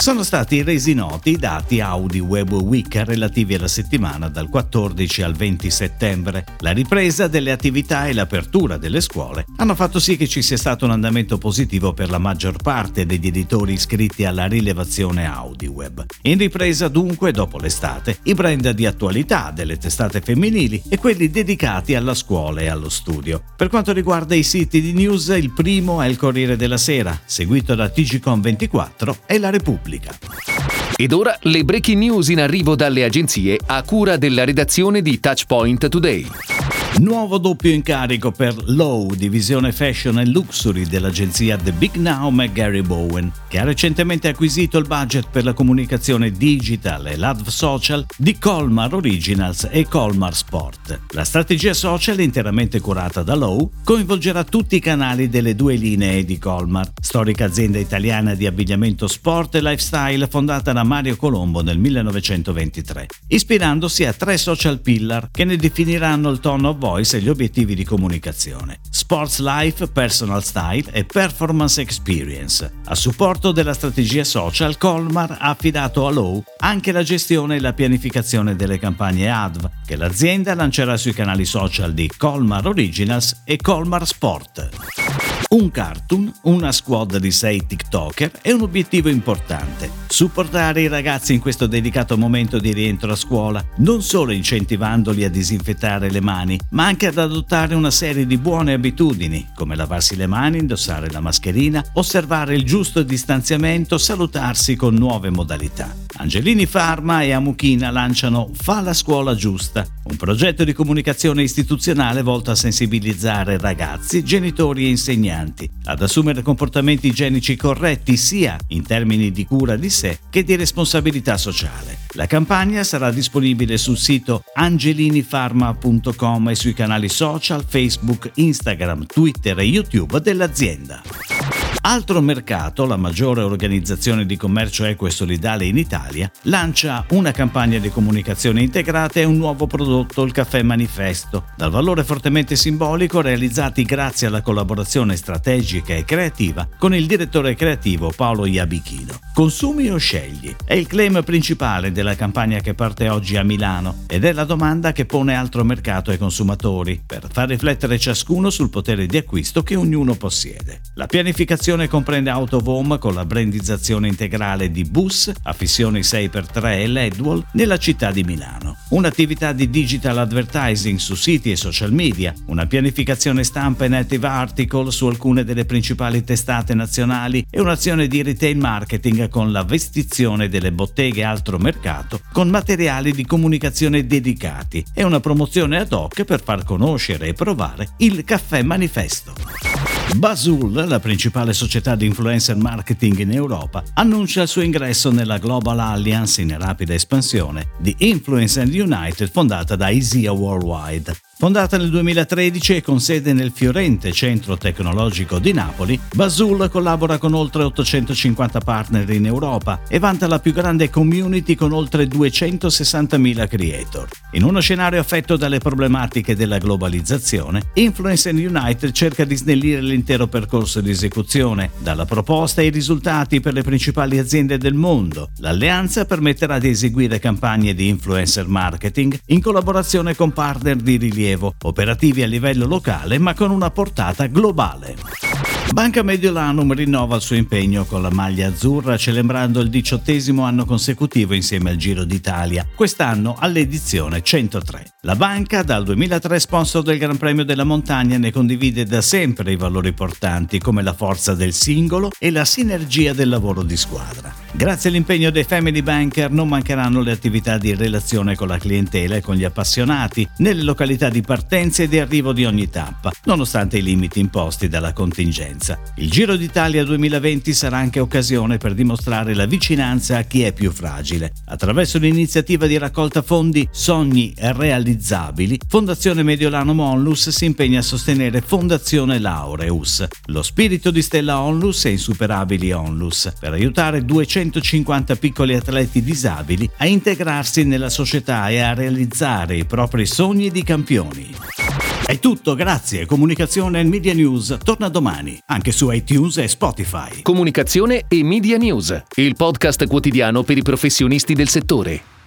Sono stati resi noti i dati Audi Web Week relativi alla settimana dal 14 al 20 settembre. La ripresa delle attività e l'apertura delle scuole hanno fatto sì che ci sia stato un andamento positivo per la maggior parte degli editori iscritti alla rilevazione Audi Web. In ripresa dunque, dopo l'estate, i brand di attualità delle testate femminili e quelli dedicati alla scuola e allo studio. Per quanto riguarda i siti di news, il primo è il Corriere della Sera, seguito da TGCOM 24 e La Repubblica pubblica. Ed ora le breaking news in arrivo dalle agenzie a cura della redazione di Touchpoint Today. Nuovo doppio incarico per Low, divisione fashion e luxury dell'agenzia The Big Now Gary Bowen, che ha recentemente acquisito il budget per la comunicazione digital e l'adv social di Colmar Originals e Colmar Sport. La strategia social, interamente curata da Low, coinvolgerà tutti i canali delle due linee di Colmar, storica azienda italiana di abbigliamento sport e lifestyle fondata da Mario Colombo nel 1923, ispirandosi a tre social pillar che ne definiranno il tono of voice e gli obiettivi di comunicazione. Sports Life, Personal Style e Performance Experience. A supporto della strategia social, Colmar ha affidato a Lowe anche la gestione e la pianificazione delle campagne ADV che l'azienda lancerà sui canali social di Colmar Originals e Colmar Sport un cartoon, una squad di 6 TikToker e un obiettivo importante, supportare i ragazzi in questo delicato momento di rientro a scuola, non solo incentivandoli a disinfettare le mani, ma anche ad adottare una serie di buone abitudini, come lavarsi le mani, indossare la mascherina, osservare il giusto distanziamento, salutarsi con nuove modalità. Angelini Pharma e Amuchina lanciano Fa la scuola giusta, un progetto di comunicazione istituzionale volto a sensibilizzare ragazzi, genitori e insegnanti ad assumere comportamenti igienici corretti sia in termini di cura di sé che di responsabilità sociale. La campagna sarà disponibile sul sito angelinifarma.com e sui canali social Facebook, Instagram, Twitter e YouTube dell'azienda. Altro Mercato, la maggiore organizzazione di commercio equo e solidale in Italia, lancia una campagna di comunicazione integrata e un nuovo prodotto, il Caffè Manifesto, dal valore fortemente simbolico realizzati grazie alla collaborazione strategica e creativa con il direttore creativo Paolo Iabichino. Consumi o scegli? È il claim principale della campagna che parte oggi a Milano ed è la domanda che pone altro mercato ai consumatori per far riflettere ciascuno sul potere di acquisto che ognuno possiede. La pianificazione collezione comprende Out of Home con la brandizzazione integrale di bus, affissioni 6x3 e LEDwall nella città di Milano. Un'attività di digital advertising su siti e social media, una pianificazione stampa e native article su alcune delle principali testate nazionali e un'azione di retail marketing con la vestizione delle botteghe altro mercato con materiali di comunicazione dedicati e una promozione ad hoc per far conoscere e provare il caffè manifesto. Basul, la principale società di influencer marketing in Europa, annuncia il suo ingresso nella Global Alliance in rapida espansione di Influence and United fondata da IZEA Worldwide. Fondata nel 2013 e con sede nel fiorente centro tecnologico di Napoli, Basul collabora con oltre 850 partner in Europa e vanta la più grande community con oltre 260.000 creator. In uno scenario affetto dalle problematiche della globalizzazione, Influence United cerca di snellire l'intero percorso di esecuzione, dalla proposta ai risultati per le principali aziende del mondo. L'alleanza permetterà di eseguire campagne di influencer marketing in collaborazione con partner di rilievo rilievo, operativi a livello locale ma con una portata globale. Banca Mediolanum rinnova il suo impegno con la maglia azzurra celebrando il diciottesimo anno consecutivo insieme al Giro d'Italia, quest'anno all'edizione 103. La banca, dal 2003 sponsor del Gran Premio della Montagna, ne condivide da sempre i valori portanti come la forza del singolo e la sinergia del lavoro di squadra. Grazie all'impegno dei Family Banker non mancheranno le attività di relazione con la clientela e con gli appassionati nelle località di partenza e di arrivo di ogni tappa, nonostante i limiti imposti dalla contingenza. Il Giro d'Italia 2020 sarà anche occasione per dimostrare la vicinanza a chi è più fragile. Attraverso l'iniziativa di raccolta fondi Sogni realizzabili, Fondazione Mediolano Monlus si impegna a sostenere Fondazione Laureus, lo spirito di Stella Onlus e Insuperabili Onlus, per aiutare 250 piccoli atleti disabili a integrarsi nella società e a realizzare i propri sogni di campioni. È tutto, grazie. Comunicazione e Media News torna domani, anche su iTunes e Spotify. Comunicazione e Media News, il podcast quotidiano per i professionisti del settore.